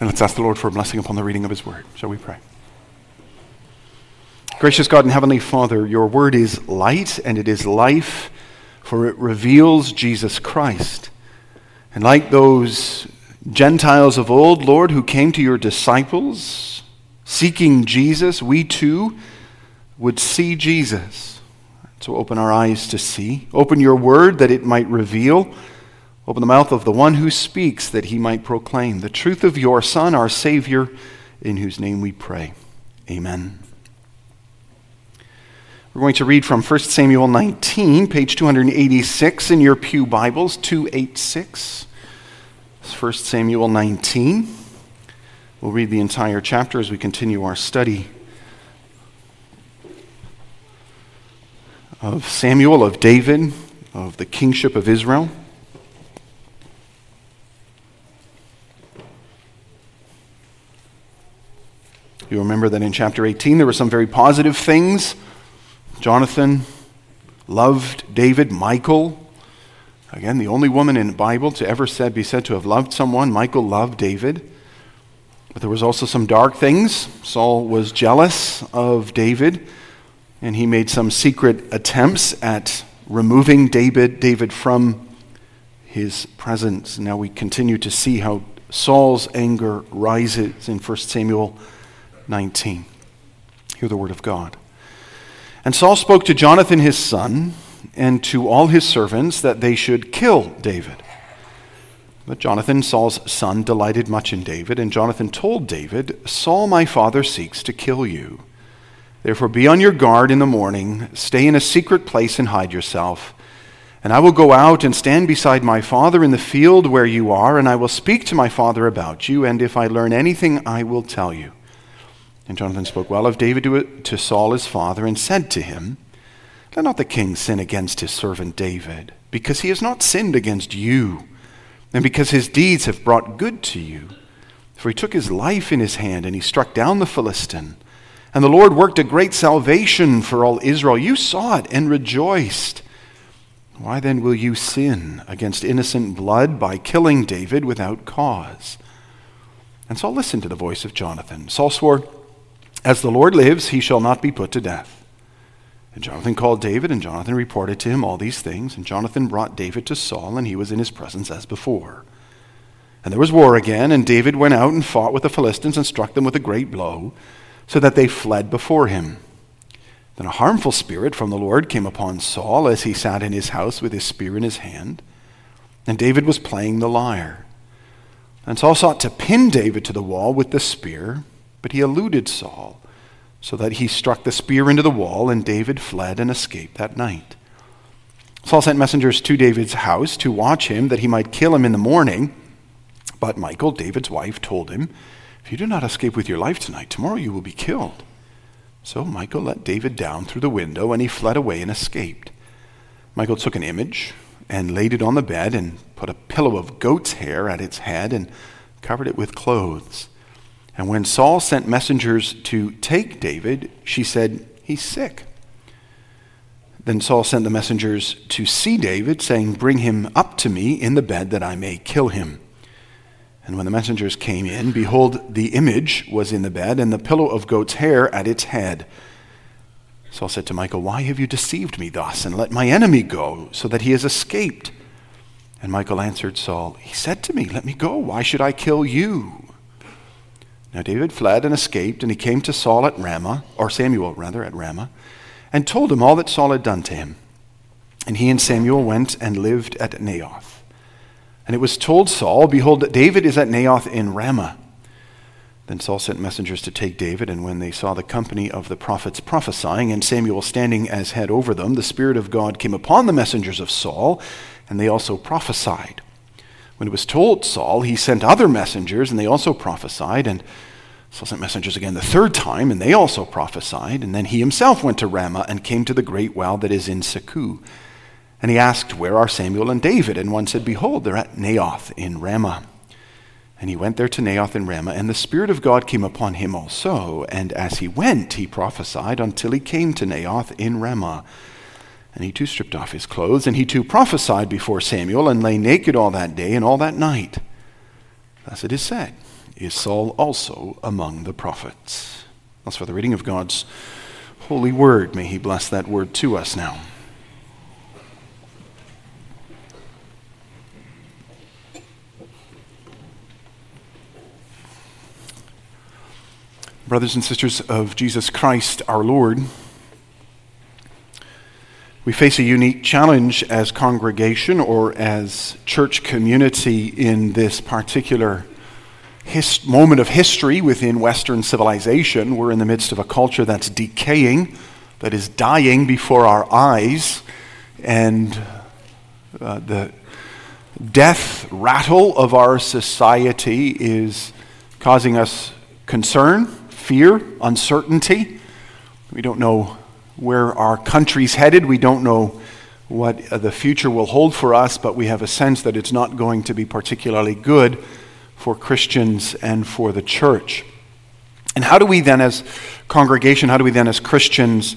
And let's ask the Lord for a blessing upon the reading of his word. Shall we pray? Gracious God and Heavenly Father, your word is light and it is life, for it reveals Jesus Christ. And like those Gentiles of old, Lord, who came to your disciples seeking Jesus, we too would see Jesus. So open our eyes to see. Open your word that it might reveal. Open the mouth of the one who speaks that he might proclaim the truth of your Son, our Savior, in whose name we pray. Amen. We're going to read from 1 Samuel 19, page 286 in your Pew Bibles, 286. It's 1 Samuel 19. We'll read the entire chapter as we continue our study of Samuel, of David, of the kingship of Israel. You remember that in chapter 18 there were some very positive things. Jonathan loved David, Michal. Again, the only woman in the Bible to ever said, be said to have loved someone, Michal loved David. But there was also some dark things. Saul was jealous of David, and he made some secret attempts at removing David, David from his presence. Now we continue to see how Saul's anger rises in 1 Samuel 19. Hear the word of God. And Saul spoke to Jonathan his son and to all his servants that they should kill David. But Jonathan, Saul's son, delighted much in David, and Jonathan told David, Saul my father seeks to kill you. Therefore be on your guard in the morning, stay in a secret place and hide yourself. And I will go out and stand beside my father in the field where you are, and I will speak to my father about you, and if I learn anything, I will tell you. And Jonathan spoke well of David to, Saul his father, and said to him, let not the king sin against his servant David, because he has not sinned against you, and because his deeds have brought good to you. For he took his life in his hand, and he struck down the Philistine. And the Lord worked a great salvation for all Israel. You saw it and rejoiced. Why then will you sin against innocent blood by killing David without cause? And Saul listened to the voice of Jonathan. Saul swore, As the Lord lives, he shall not be put to death. And Jonathan called David, and Jonathan reported to him all these things. And Jonathan brought David to Saul, and he was in his presence as before. And there was war again, and David went out and fought with the Philistines and struck them with a great blow, so that they fled before him. Then a harmful spirit from the Lord came upon Saul as he sat in his house with his spear in his hand. And David was playing the lyre. And Saul sought to pin David to the wall with the spear, but he eluded Saul so that he struck the spear into the wall, and David fled and escaped that night. Saul sent messengers to David's house to watch him, that he might kill him in the morning. But Michal, David's wife, told him, If you do not escape with your life tonight, tomorrow you will be killed. So Michal let David down through the window, and he fled away and escaped. Michal took an image and laid it on the bed, and put a pillow of goat's hair at its head, and covered it with clothes. And when Saul sent messengers to take David, she said, He's sick. Then Saul sent the messengers to see David, saying, Bring him up to me in the bed that I may kill him. And when the messengers came in, behold, the image was in the bed, and the pillow of goat's hair at its head. Saul said to Michal, Why have you deceived me thus, and let my enemy go, so that he has escaped? And Michal answered Saul, He said to me, Let me go. Why should I kill you? Now David fled and escaped, and he came to Saul at Ramah, or Samuel rather, at Ramah, and told him all that Saul had done to him. And he and Samuel went and lived at Naioth. And it was told Saul, Behold, David is at Naioth in Ramah. Then Saul sent messengers to take David, and when they saw the company of the prophets prophesying, and Samuel standing as head over them, the Spirit of God came upon the messengers of Saul, and they also prophesied. When it was told Saul, he sent other messengers, and they also prophesied. And Saul sent messengers again the third time, and they also prophesied. And then he himself went to Ramah and came to the great well that is in Secu. And he asked, Where are Samuel and David? And one said, Behold, they're at Naioth in Ramah. And he went there to Naioth in Ramah, and the Spirit of God came upon him also. And as he went, he prophesied until he came to Naioth in Ramah. And he too stripped off his clothes, and he too prophesied before Samuel, and lay naked all that day and all that night. Thus it is said is Saul also among the prophets. That's for the reading of God's holy word. May he bless that word to us now. Brothers and sisters of Jesus Christ our Lord, we face a unique challenge as congregation or as church community in this particular his- moment of history within Western civilization. We're in the midst of a culture that's decaying, that is dying before our eyes, and uh, the death rattle of our society is causing us concern fear, uncertainty. We don't know where our country's headed. We don't know what uh, the future will hold for us, but we have a sense that it's not going to be particularly good for Christians and for the church. And how do we then, as congregation, how do we then, as Christians,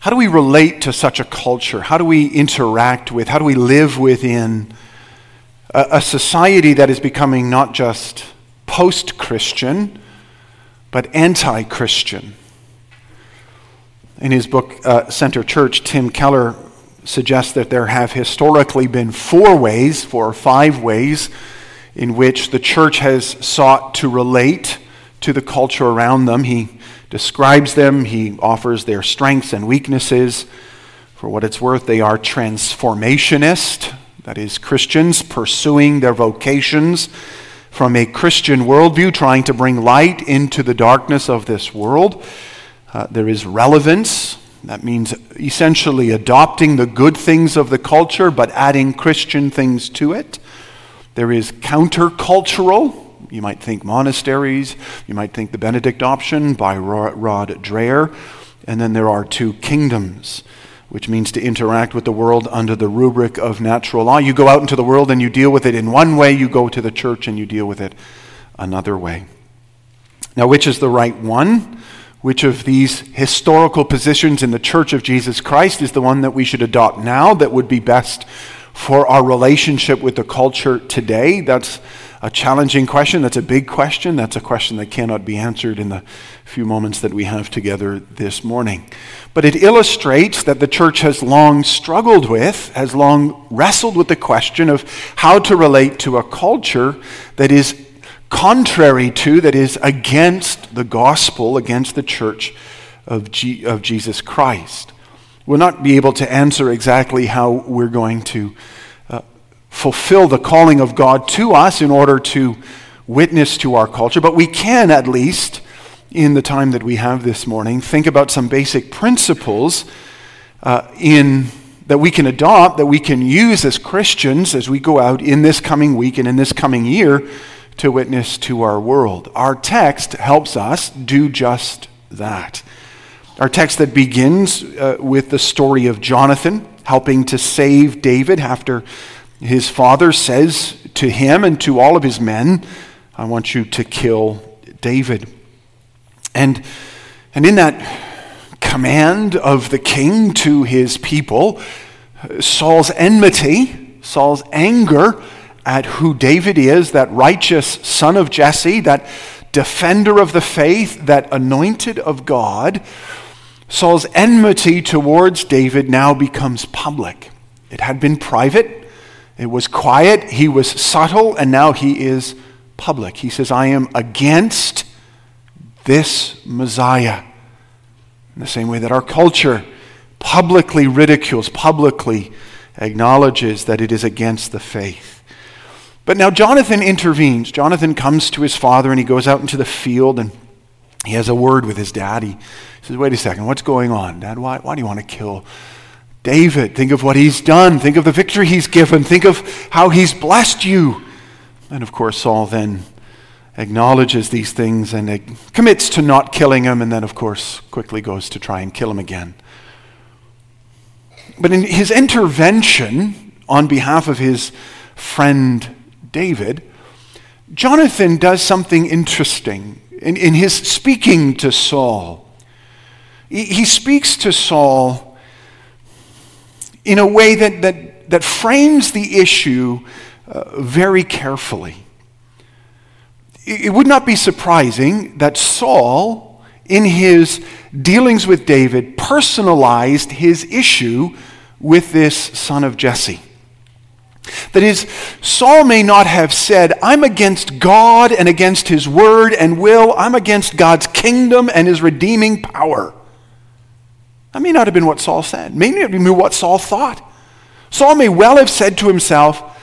how do we relate to such a culture? How do we interact with, how do we live within a, a society that is becoming not just post Christian, but anti Christian. In his book, uh, Center Church, Tim Keller suggests that there have historically been four ways, four or five ways, in which the church has sought to relate to the culture around them. He describes them, he offers their strengths and weaknesses. For what it's worth, they are transformationist, that is, Christians pursuing their vocations from a Christian worldview, trying to bring light into the darkness of this world. Uh, there is relevance. That means essentially adopting the good things of the culture but adding Christian things to it. There is countercultural. You might think monasteries. You might think the Benedict option by Rod Dreher. And then there are two kingdoms which means to interact with the world under the rubric of natural law. You go out into the world and you deal with it in one way, you go to the church and you deal with it another way. Now, which is the right one? Which of these historical positions in the church of Jesus Christ is the one that we should adopt now that would be best for our relationship with the culture today? That's a challenging question. That's a big question. That's a question that cannot be answered in the few moments that we have together this morning. But it illustrates that the church has long struggled with, has long wrestled with the question of how to relate to a culture that is contrary to, that is against the gospel, against the church of, G- of Jesus Christ. We'll not be able to answer exactly how we're going to fulfill the calling of God to us in order to witness to our culture, but we can at least, in the time that we have this morning, think about some basic principles uh, in, that we can adopt, that we can use as Christians as we go out in this coming week and in this coming year to witness to our world. Our text helps us do just that. Our text that begins uh, with the story of Jonathan helping to save David after his father says to him and to all of his men, I want you to kill David. And, and in that command of the king to his people, Saul's enmity, Saul's anger at who David is, that righteous son of Jesse, that defender of the faith, that anointed of God, Saul's enmity towards David now becomes public. It had been private, it was quiet, he was subtle, and now he is public. He says, I am against this Messiah. In the same way that our culture publicly ridicules, publicly acknowledges that it is against the faith. But now Jonathan intervenes. Jonathan comes to his father and he goes out into the field and he has a word with his dad. He says, Wait a second, what's going on, Dad? Why, why do you want to kill David, think of what he's done. Think of the victory he's given. Think of how he's blessed you. And of course, Saul then acknowledges these things and commits to not killing him, and then, of course, quickly goes to try and kill him again. But in his intervention on behalf of his friend David, Jonathan does something interesting in, in his speaking to Saul. He, he speaks to Saul in a way that, that, that frames the issue uh, very carefully. it would not be surprising that Saul, in his dealings with David, personalized his issue with this son of Jesse. That is, Saul may not have said, I'm against God and against his word and will, I'm against God's kingdom and his redeeming power. That may not have been what Saul said, may not have been what Saul thought. Saul may well have said to himself,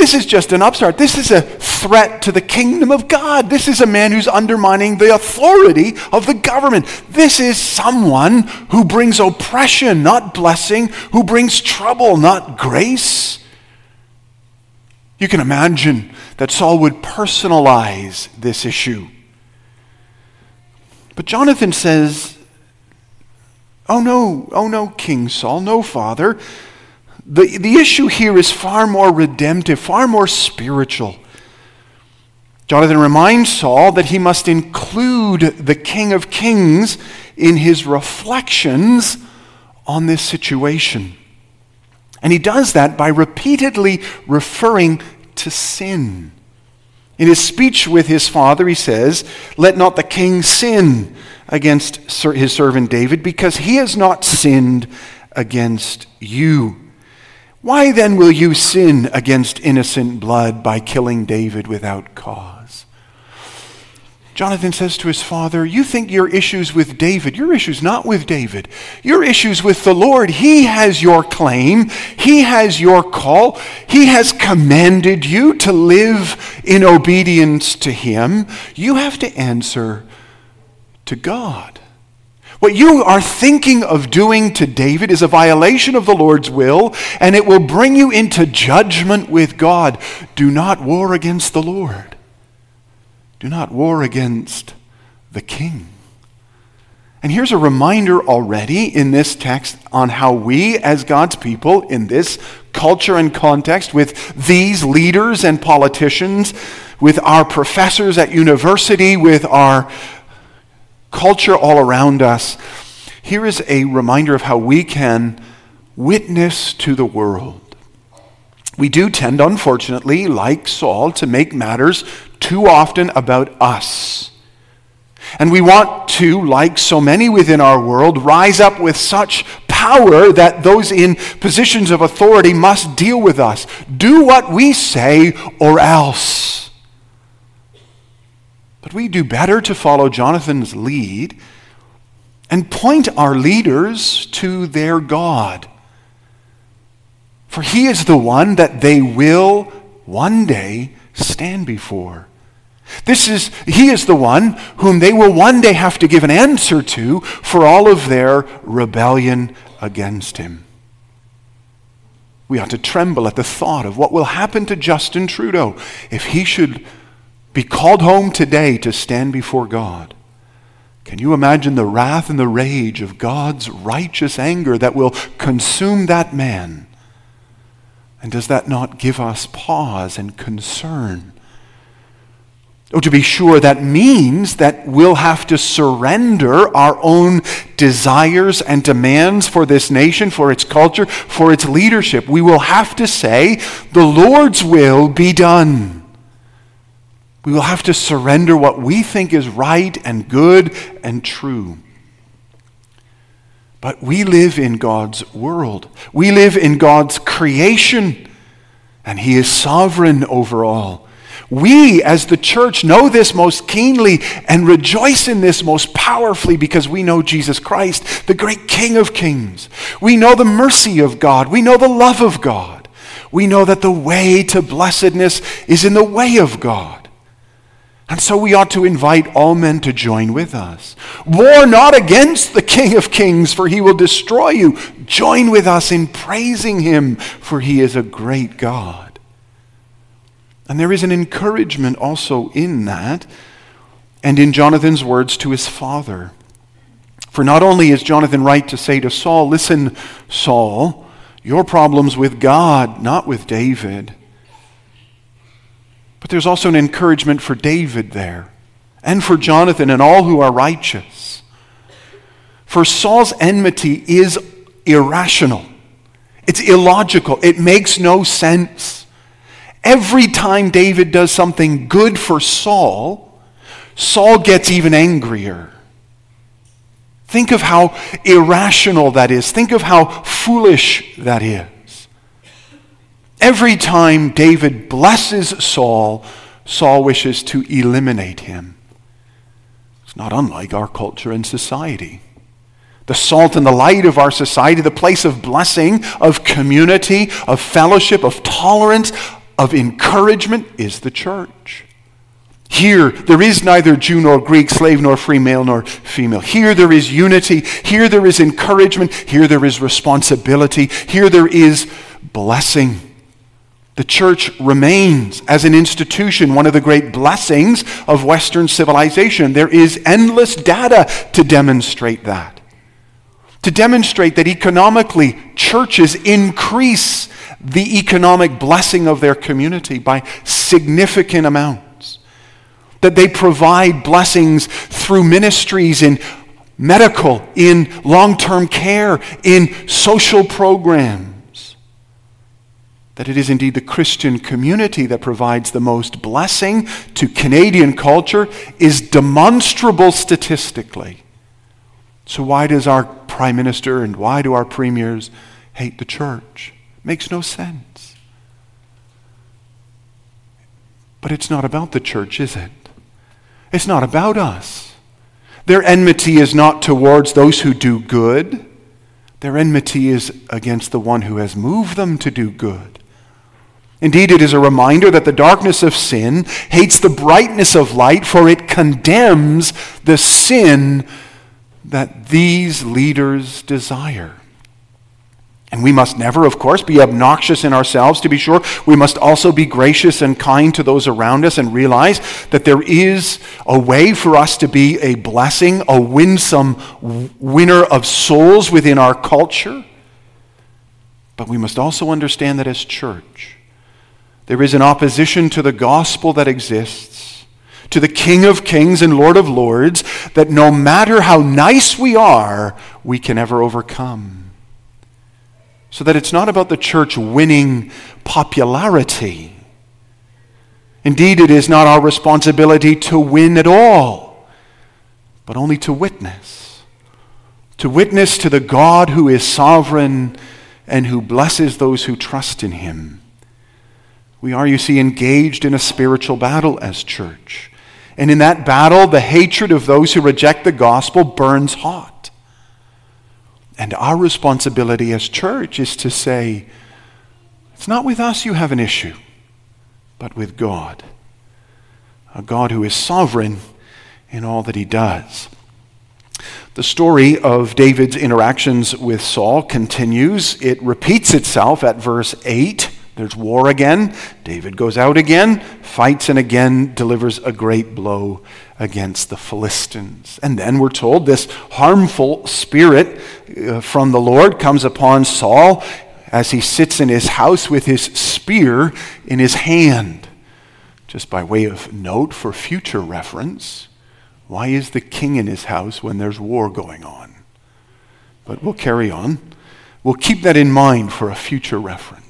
this is just an upstart. This is a threat to the kingdom of God. This is a man who's undermining the authority of the government. This is someone who brings oppression, not blessing, who brings trouble, not grace. You can imagine that Saul would personalize this issue. But Jonathan says, Oh no, oh no, King Saul, no, Father. The, the issue here is far more redemptive, far more spiritual. Jonathan reminds Saul that he must include the King of Kings in his reflections on this situation. And he does that by repeatedly referring to sin. In his speech with his father, he says, Let not the king sin against his servant David, because he has not sinned against you. Why then will you sin against innocent blood by killing David without cause? Jonathan says to his father, You think your issues with David, your issues not with David, your issues with the Lord. He has your claim, He has your call, He has commanded you to live in obedience to Him. You have to answer to God. What you are thinking of doing to David is a violation of the Lord's will, and it will bring you into judgment with God. Do not war against the Lord. Do not war against the king. And here's a reminder already in this text on how we, as God's people, in this culture and context, with these leaders and politicians, with our professors at university, with our culture all around us, here is a reminder of how we can witness to the world. We do tend, unfortunately, like Saul, to make matters too often about us. And we want to, like so many within our world, rise up with such power that those in positions of authority must deal with us. Do what we say or else. But we do better to follow Jonathan's lead and point our leaders to their God. For he is the one that they will one day stand before. This is, he is the one whom they will one day have to give an answer to for all of their rebellion against him. We ought to tremble at the thought of what will happen to Justin Trudeau if he should be called home today to stand before God, can you imagine the wrath and the rage of God's righteous anger that will consume that man? And does that not give us pause and concern? Oh, to be sure, that means that we'll have to surrender our own desires and demands for this nation, for its culture, for its leadership. We will have to say, the Lord's will be done. We will have to surrender what we think is right and good and true. But we live in God's world. We live in God's creation, and He is sovereign over all. We, as the church, know this most keenly and rejoice in this most powerfully because we know Jesus Christ, the great King of kings. We know the mercy of God. We know the love of God. We know that the way to blessedness is in the way of God. And so we ought to invite all men to join with us. War not against the King of Kings, for he will destroy you. Join with us in praising him, for he is a great God. And there is an encouragement also in that, and in Jonathan's words to his father. For not only is Jonathan right to say to Saul, Listen, Saul, your problem's with God, not with David. But there's also an encouragement for David there, and for Jonathan and all who are righteous. For Saul's enmity is irrational, it's illogical, it makes no sense. Every time David does something good for Saul, Saul gets even angrier. Think of how irrational that is. Think of how foolish that is. Every time David blesses Saul, Saul wishes to eliminate him. It's not unlike our culture and society. The salt and the light of our society, the place of blessing, of community, of fellowship, of tolerance, of encouragement is the church. Here, there is neither Jew nor Greek, slave nor free, male nor female. Here, there is unity. Here, there is encouragement. Here, there is responsibility. Here, there is blessing. The church remains as an institution one of the great blessings of Western civilization. There is endless data to demonstrate that. To demonstrate that economically, churches increase the economic blessing of their community by significant amounts that they provide blessings through ministries in medical, in long term care, in social programs. That it is indeed the Christian community that provides the most blessing to Canadian culture is demonstrable statistically. So, why does our Prime Minister and why do our premiers hate the church? Makes no sense. But it's not about the church, is it? It's not about us. Their enmity is not towards those who do good. Their enmity is against the one who has moved them to do good. Indeed, it is a reminder that the darkness of sin hates the brightness of light, for it condemns the sin that these leaders desire. And we must never, of course, be obnoxious in ourselves, to be sure. We must also be gracious and kind to those around us and realize that there is a way for us to be a blessing, a winsome winner of souls within our culture. But we must also understand that as church, there is an opposition to the gospel that exists, to the King of kings and Lord of lords, that no matter how nice we are, we can never overcome. So that it's not about the church winning popularity. Indeed, it is not our responsibility to win at all, but only to witness. To witness to the God who is sovereign and who blesses those who trust in him. We are, you see, engaged in a spiritual battle as church. And in that battle, the hatred of those who reject the gospel burns hot. And our responsibility as church is to say, it's not with us you have an issue, but with God. A God who is sovereign in all that he does. The story of David's interactions with Saul continues. It repeats itself at verse 8. There's war again. David goes out again, fights, and again delivers a great blow against the Philistines. And then we're told this harmful spirit uh, from the Lord comes upon Saul as he sits in his house with his spear in his hand. Just by way of note for future reference, why is the king in his house when there's war going on? But we'll carry on. We'll keep that in mind for a future reference.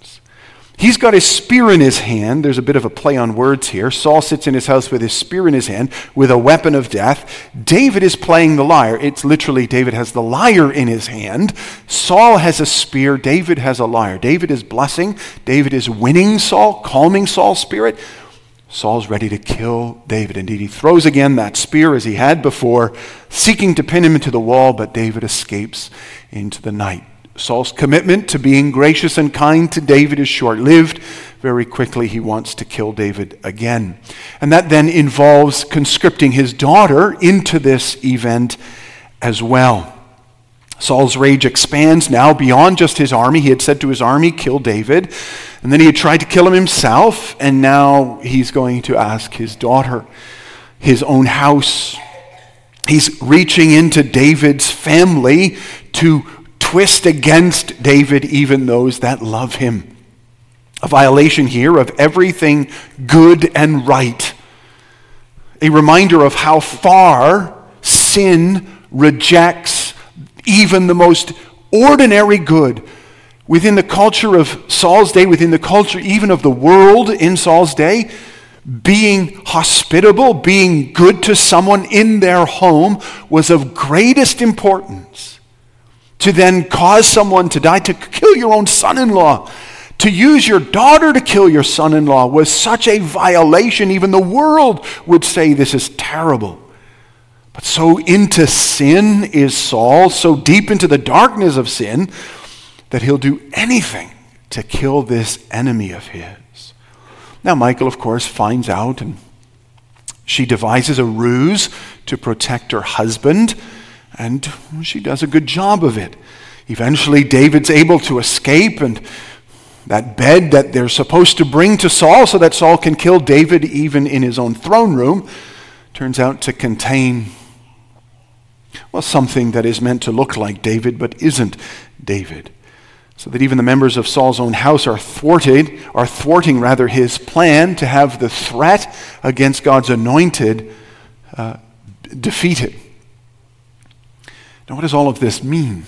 He's got his spear in his hand. There's a bit of a play on words here. Saul sits in his house with his spear in his hand, with a weapon of death. David is playing the lyre. It's literally David has the lyre in his hand. Saul has a spear. David has a lyre. David is blessing. David is winning Saul, calming Saul's spirit. Saul's ready to kill David. Indeed, he throws again that spear as he had before, seeking to pin him into the wall, but David escapes into the night. Saul's commitment to being gracious and kind to David is short lived. Very quickly, he wants to kill David again. And that then involves conscripting his daughter into this event as well. Saul's rage expands now beyond just his army. He had said to his army, kill David. And then he had tried to kill him himself. And now he's going to ask his daughter, his own house. He's reaching into David's family to twist against David even those that love him. A violation here of everything good and right. A reminder of how far sin rejects even the most ordinary good within the culture of Saul's day, within the culture even of the world in Saul's day, being hospitable, being good to someone in their home was of greatest importance. To then cause someone to die, to kill your own son in law, to use your daughter to kill your son in law was such a violation, even the world would say this is terrible. But so into sin is Saul, so deep into the darkness of sin, that he'll do anything to kill this enemy of his. Now, Michal, of course, finds out and she devises a ruse to protect her husband, and she does a good job of it. Eventually, David's able to escape, and that bed that they're supposed to bring to Saul so that Saul can kill David even in his own throne room turns out to contain, well, something that is meant to look like David but isn't David so that even the members of Saul's own house are thwarted, are thwarting rather his plan to have the threat against God's anointed uh, defeated. Now, what does all of this mean?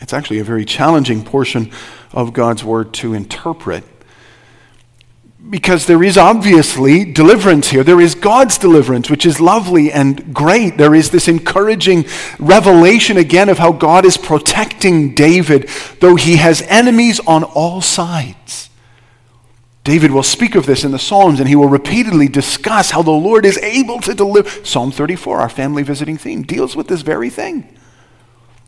It's actually a very challenging portion of God's word to interpret because there is obviously deliverance here. There is God's deliverance, which is lovely and great. There is this encouraging revelation again of how God is protecting David, though he has enemies on all sides. David will speak of this in the Psalms and he will repeatedly discuss how the Lord is able to deliver. Psalm 34, our family visiting theme, deals with this very thing.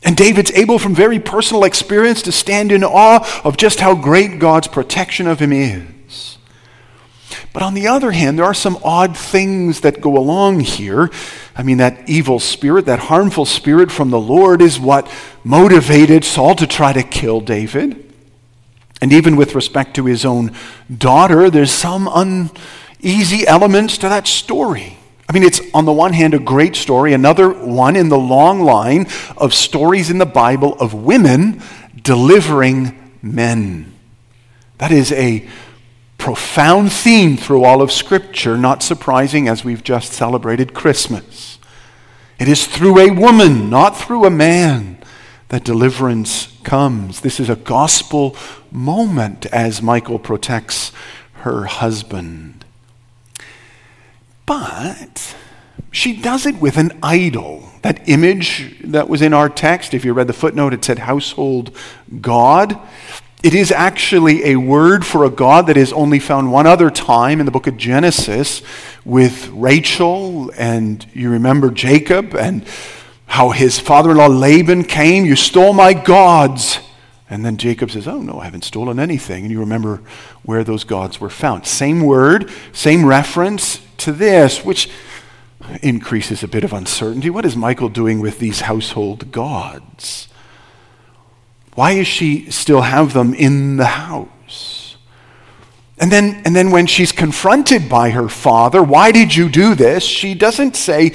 And David's able from very personal experience to stand in awe of just how great God's protection of him is. But on the other hand, there are some odd things that go along here. I mean, that evil spirit, that harmful spirit from the Lord is what motivated Saul to try to kill David. And even with respect to his own daughter, there's some uneasy elements to that story. I mean, it's on the one hand a great story, another one in the long line of stories in the Bible of women delivering men. That is a profound theme through all of Scripture, not surprising as we've just celebrated Christmas. It is through a woman, not through a man, that deliverance comes. This is a gospel moment as Michal protects her husband. But she does it with an idol. That image that was in our text, if you read the footnote, it said household God. It is actually a word for a God that is only found one other time in the book of Genesis with Rachel, and you remember Jacob and how his father in law Laban came, You stole my gods. And then Jacob says, Oh, no, I haven't stolen anything. And you remember where those gods were found. Same word, same reference to this, which increases a bit of uncertainty. What is Michal doing with these household gods? Why does she still have them in the house? And then, and then when she's confronted by her father, why did you do this? She doesn't say,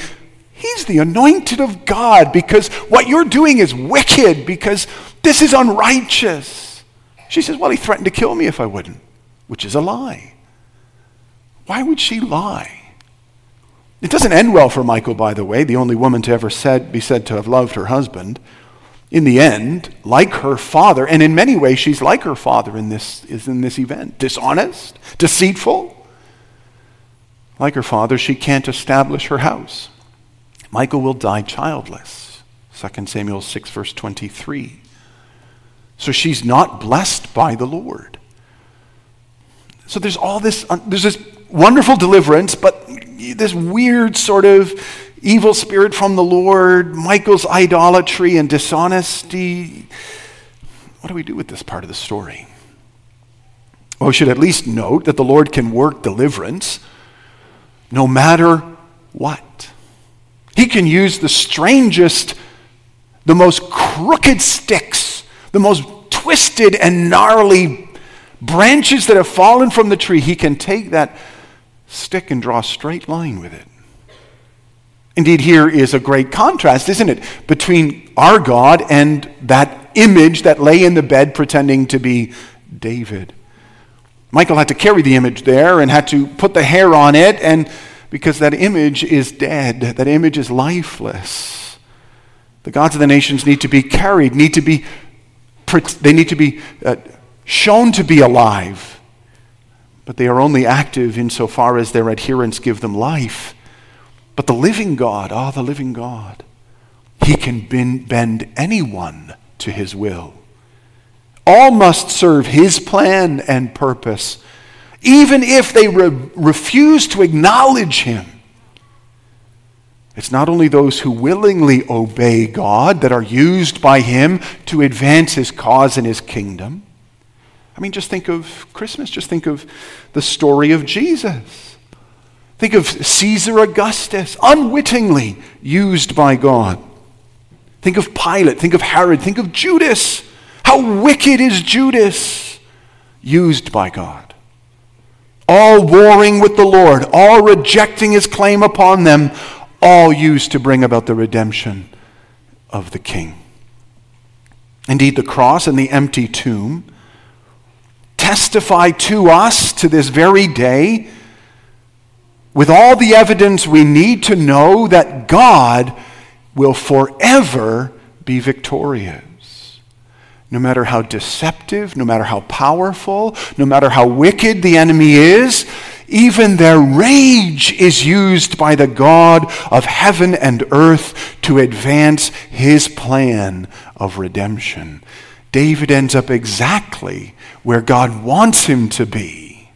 He's the anointed of God because what you're doing is wicked, because this is unrighteous. She says, Well, he threatened to kill me if I wouldn't, which is a lie. Why would she lie? It doesn't end well for Michal, by the way, the only woman to ever said, be said to have loved her husband in the end, like her father, and in many ways she's like her father in this, is in this event dishonest, deceitful. Like her father, she can't establish her house. Michal will die childless. 2 Samuel 6, verse 23. So she's not blessed by the Lord. So there's all this, there's this wonderful deliverance, but this weird sort of evil spirit from the Lord, Michal's idolatry and dishonesty. What do we do with this part of the story? Well, we should at least note that the Lord can work deliverance no matter what. He can use the strangest, the most crooked sticks, the most twisted and gnarly branches that have fallen from the tree. He can take that stick and draw a straight line with it. Indeed, here is a great contrast, isn't it, between our God and that image that lay in the bed pretending to be David. Michal had to carry the image there and had to put the hair on it, and because that image is dead, that image is lifeless. The gods of the nations need to be carried, need to be they need to be uh, shown to be alive, but they are only active insofar as their adherents give them life. But the living God, ah, oh, the living God, he can bend anyone to his will. All must serve his plan and purpose, even if they re- refuse to acknowledge him. It's not only those who willingly obey God that are used by Him to advance His cause and His kingdom. I mean, just think of Christmas. Just think of the story of Jesus. Think of Caesar Augustus, unwittingly used by God. Think of Pilate. Think of Herod. Think of Judas. How wicked is Judas, used by God. All warring with the Lord, all rejecting his claim upon them, all used to bring about the redemption of the king. Indeed, the cross and the empty tomb testify to us to this very day with all the evidence we need to know that God will forever be victorious. No matter how deceptive, no matter how powerful, no matter how wicked the enemy is, even their rage is used by the God of heaven and earth to advance his plan of redemption. David ends up exactly where God wants him to be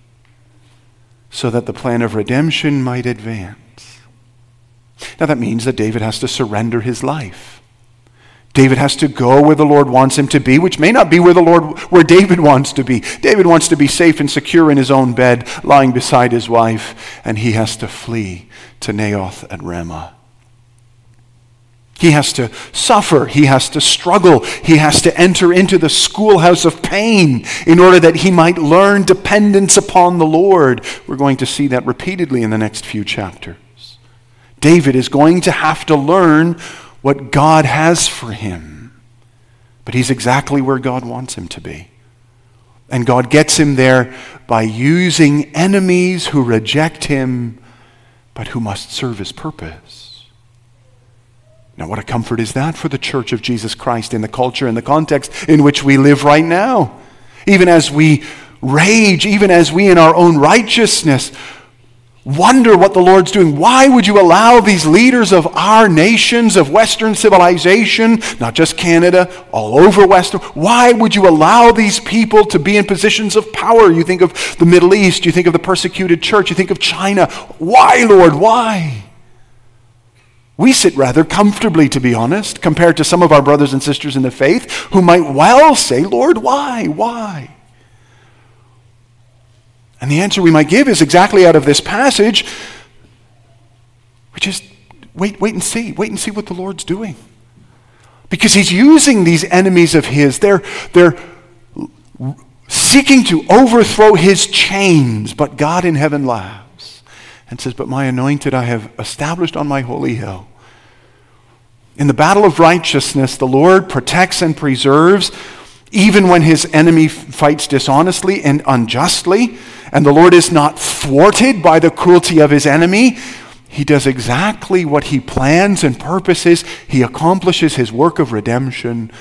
so that the plan of redemption might advance. Now, that means that David has to surrender his life. David has to go where the Lord wants him to be, which may not be where the Lord where David wants to be. David wants to be safe and secure in his own bed, lying beside his wife, and he has to flee to Naioth at Ramah. He has to suffer. He has to struggle. He has to enter into the schoolhouse of pain in order that he might learn dependence upon the Lord. We're going to see that repeatedly in the next few chapters. David is going to have to learn what God has for him. But he's exactly where God wants him to be. And God gets him there by using enemies who reject him, but who must serve his purpose. Now, what a comfort is that for the church of Jesus Christ in the culture and the context in which we live right now? Even as we rage, even as we in our own righteousness wonder what the Lord's doing. Why would you allow these leaders of our nations, of Western civilization, not just Canada, all over Western, why would you allow these people to be in positions of power? You think of the Middle East, you think of the persecuted church, you think of China. Why, Lord, why? We sit rather comfortably, to be honest, compared to some of our brothers and sisters in the faith who might well say, Lord, why? Why? And the answer we might give is exactly out of this passage. We just wait, wait and see. Wait and see what the Lord's doing. Because he's using these enemies of his. They're, they're seeking to overthrow his chains, but God in heaven laughs and says, But my anointed I have established on my holy hill. In the battle of righteousness, the Lord protects and preserves even when his enemy fights dishonestly and unjustly and the Lord is not thwarted by the cruelty of his enemy. He does exactly what he plans and purposes. He accomplishes his work of redemption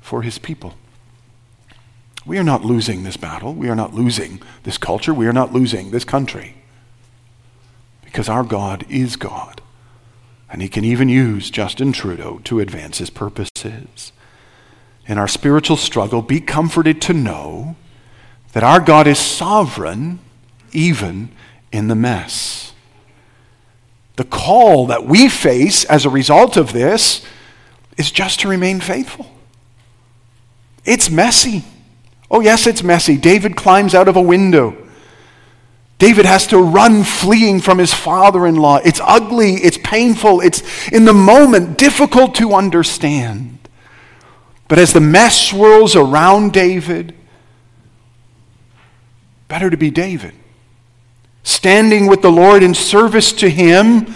for his people. We are not losing this battle. We are not losing this culture. We are not losing this country. Because our God is God. And he can even use Justin Trudeau to advance his purposes. In our spiritual struggle, be comforted to know that our God is sovereign even in the mess. The call that we face as a result of this is just to remain faithful. It's messy. Oh, yes, it's messy. David climbs out of a window. David has to run fleeing from his father in law. It's ugly, it's painful, it's in the moment difficult to understand. But as the mess swirls around David, Better to be David, standing with the Lord in service to him,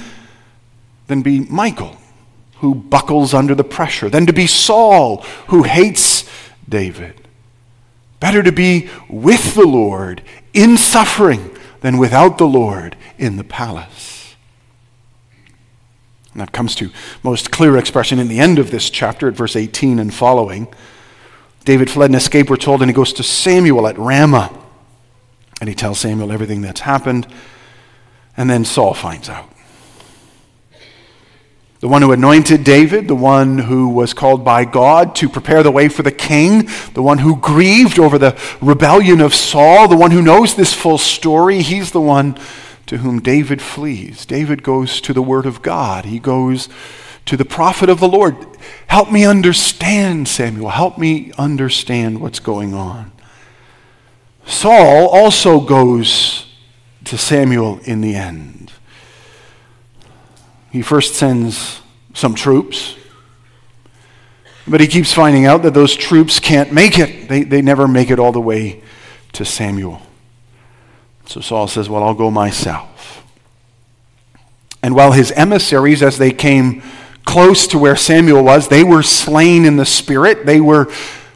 than be Michal, who buckles under the pressure, than to be Saul, who hates David. Better to be with the Lord in suffering than without the Lord in the palace. And that comes to most clear expression in the end of this chapter at verse 18 and following. David fled and escaped, we're told, and he goes to Samuel at Ramah. And he tells Samuel everything that's happened. And then Saul finds out. The one who anointed David, the one who was called by God to prepare the way for the king, the one who grieved over the rebellion of Saul, the one who knows this full story, he's the one to whom David flees. David goes to the Word of God, he goes to the prophet of the Lord. Help me understand, Samuel. Help me understand what's going on. Saul also goes to Samuel in the end. He first sends some troops, but he keeps finding out that those troops can't make it. They, they never make it all the way to Samuel. So Saul says, Well, I'll go myself. And while his emissaries, as they came close to where Samuel was, they were slain in the Spirit. They were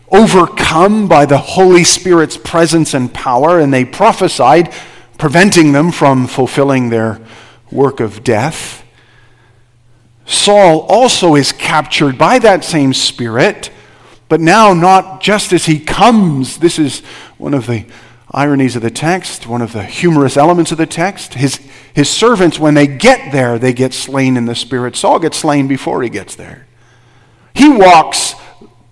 overcome by the Holy Spirit's presence and power, and they prophesied, preventing them from fulfilling their work of death. Saul also is captured by that same Spirit, but now not just as he comes. This is one of the ironies of the text, one of the humorous elements of the text. His, his servants, when they get there, they get slain in the Spirit. Saul gets slain before he gets there. He walks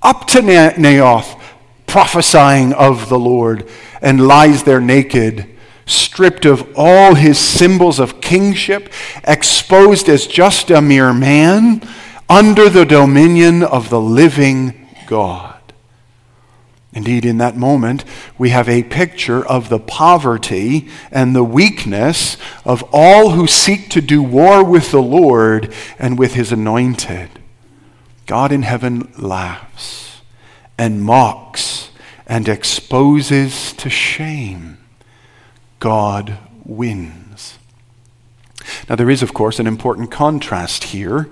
up to Naioth, prophesying of the Lord, and lies there naked stripped of all his symbols of kingship, exposed as just a mere man under the dominion of the living God. Indeed, in that moment, we have a picture of the poverty and the weakness of all who seek to do war with the Lord and with his anointed. God in heaven laughs and mocks and exposes to shame God wins. Now, there is, of course, an important contrast here.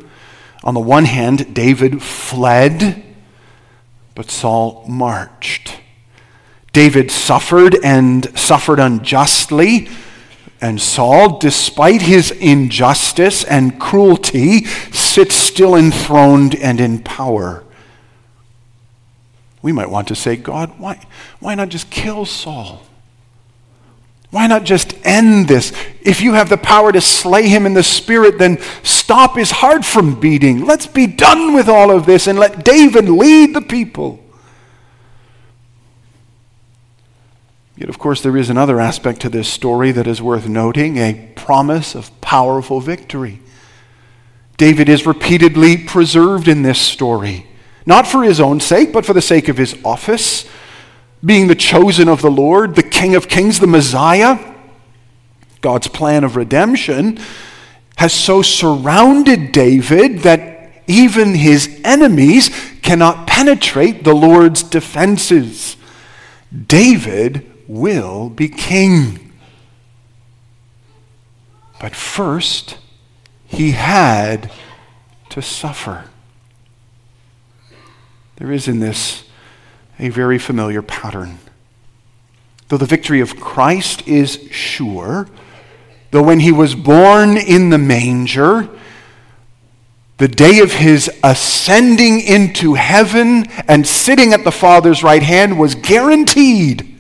On the one hand, David fled, but Saul marched. David suffered and suffered unjustly, and Saul, despite his injustice and cruelty, sits still enthroned and in power. We might want to say, God, why, why not just kill Saul? Why not just end this? If you have the power to slay him in the spirit, then stop his heart from beating. Let's be done with all of this and let David lead the people. Yet, of course, there is another aspect to this story that is worth noting a promise of powerful victory. David is repeatedly preserved in this story, not for his own sake, but for the sake of his office being the chosen of the Lord, the King of Kings, the Messiah, God's plan of redemption, has so surrounded David that even his enemies cannot penetrate the Lord's defenses. David will be king. But first, he had to suffer. There is in this a very familiar pattern. Though the victory of Christ is sure, though when he was born in the manger, the day of his ascending into heaven and sitting at the Father's right hand was guaranteed.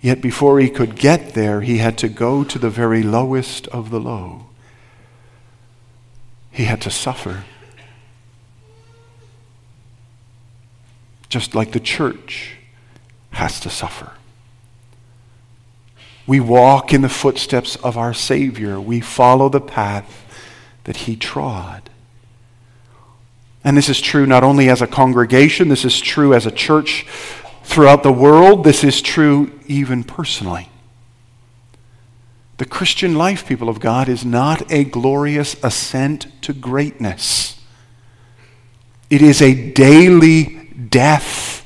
Yet before he could get there, he had to go to the very lowest of the low. He had to suffer. Just like the church has to suffer. We walk in the footsteps of our Savior. We follow the path that He trod. And this is true not only as a congregation, this is true as a church throughout the world, this is true even personally. The Christian life, people of God, is not a glorious ascent to greatness. It is a daily death,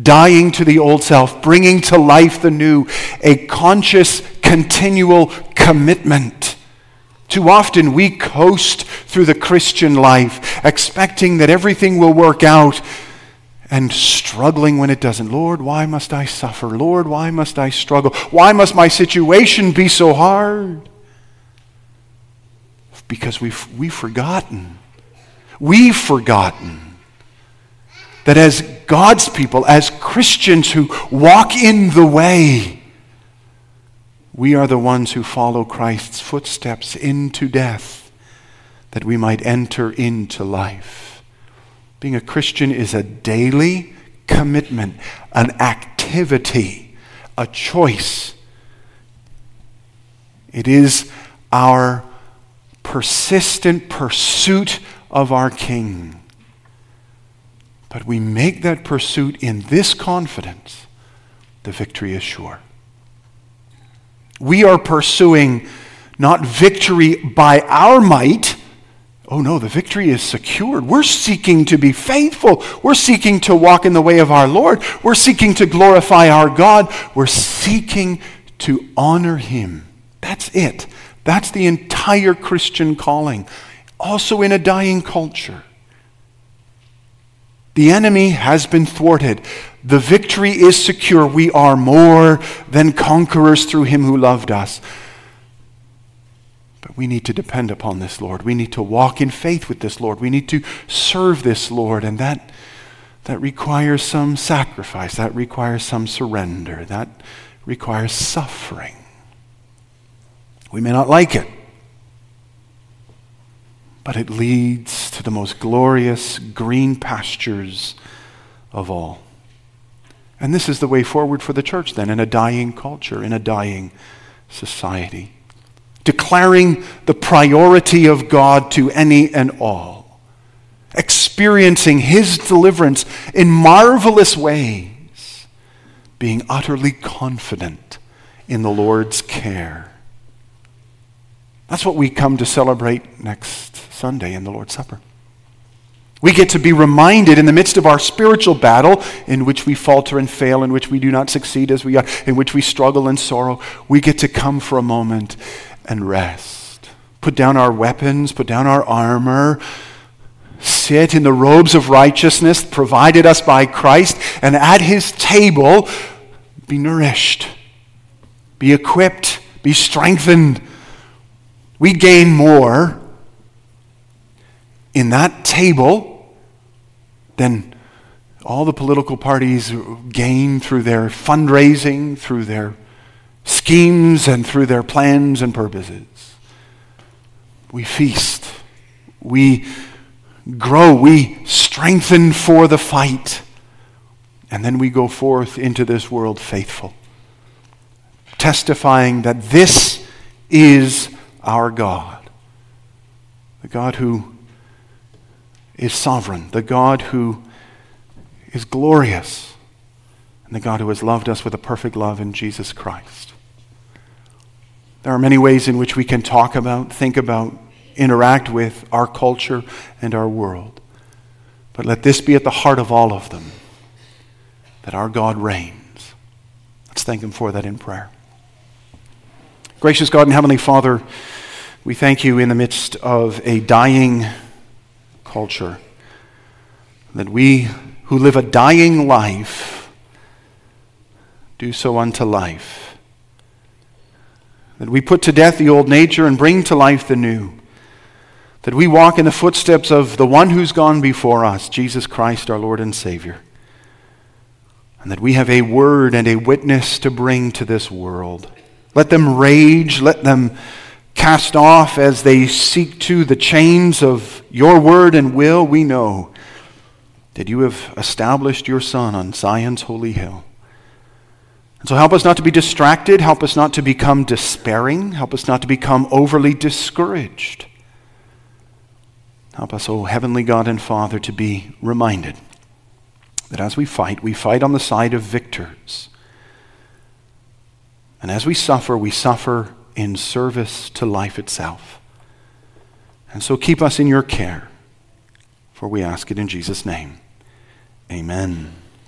dying to the old self, bringing to life the new, a conscious, continual commitment. Too often we coast through the Christian life, expecting that everything will work out and struggling when it doesn't. Lord, why must I suffer? Lord, why must I struggle? Why must my situation be so hard? Because we've, we've forgotten. We've forgotten that as God's people, as Christians who walk in the way, we are the ones who follow Christ's footsteps into death that we might enter into life. Being a Christian is a daily commitment, an activity, a choice. It is our persistent pursuit of our King. But we make that pursuit in this confidence the victory is sure. We are pursuing not victory by our might. Oh no, the victory is secured. We're seeking to be faithful. We're seeking to walk in the way of our Lord. We're seeking to glorify our God. We're seeking to honor Him. That's it. That's the entire Christian calling, also in a dying culture. The enemy has been thwarted. The victory is secure. We are more than conquerors through him who loved us. But we need to depend upon this Lord. We need to walk in faith with this Lord. We need to serve this Lord. And that, that requires some sacrifice. That requires some surrender. That requires suffering. We may not like it, but it leads to the most glorious green pastures of all. And this is the way forward for the church, then, in a dying culture, in a dying society. Declaring the priority of God to any and all. Experiencing His deliverance in marvelous ways. Being utterly confident in the Lord's care. That's what we come to celebrate next Sunday in the Lord's Supper. We get to be reminded in the midst of our spiritual battle, in which we falter and fail, in which we do not succeed as we are, in which we struggle and sorrow, we get to come for a moment and rest. Put down our weapons, put down our armor, sit in the robes of righteousness provided us by Christ, and at his table be nourished, be equipped, be strengthened we gain more in that table than all the political parties gain through their fundraising, through their schemes, and through their plans and purposes. We feast. We grow. We strengthen for the fight. And then we go forth into this world faithful, testifying that this is our God, the God who is sovereign, the God who is glorious, and the God who has loved us with a perfect love in Jesus Christ. There are many ways in which we can talk about, think about, interact with our culture and our world. But let this be at the heart of all of them that our God reigns. Let's thank Him for that in prayer. Gracious God and Heavenly Father, we thank you in the midst of a dying culture that we who live a dying life do so unto life. That we put to death the old nature and bring to life the new. That we walk in the footsteps of the one who's gone before us, Jesus Christ, our Lord and Savior. And that we have a word and a witness to bring to this world. Let them rage, let them cast off as they seek to the chains of your word and will. We know that you have established your Son on Zion's holy hill. And so help us not to be distracted, help us not to become despairing, help us not to become overly discouraged. Help us, O oh heavenly God and Father, to be reminded that as we fight, we fight on the side of victors and as we suffer, we suffer in service to life itself. And so keep us in your care, for we ask it in Jesus' name. Amen.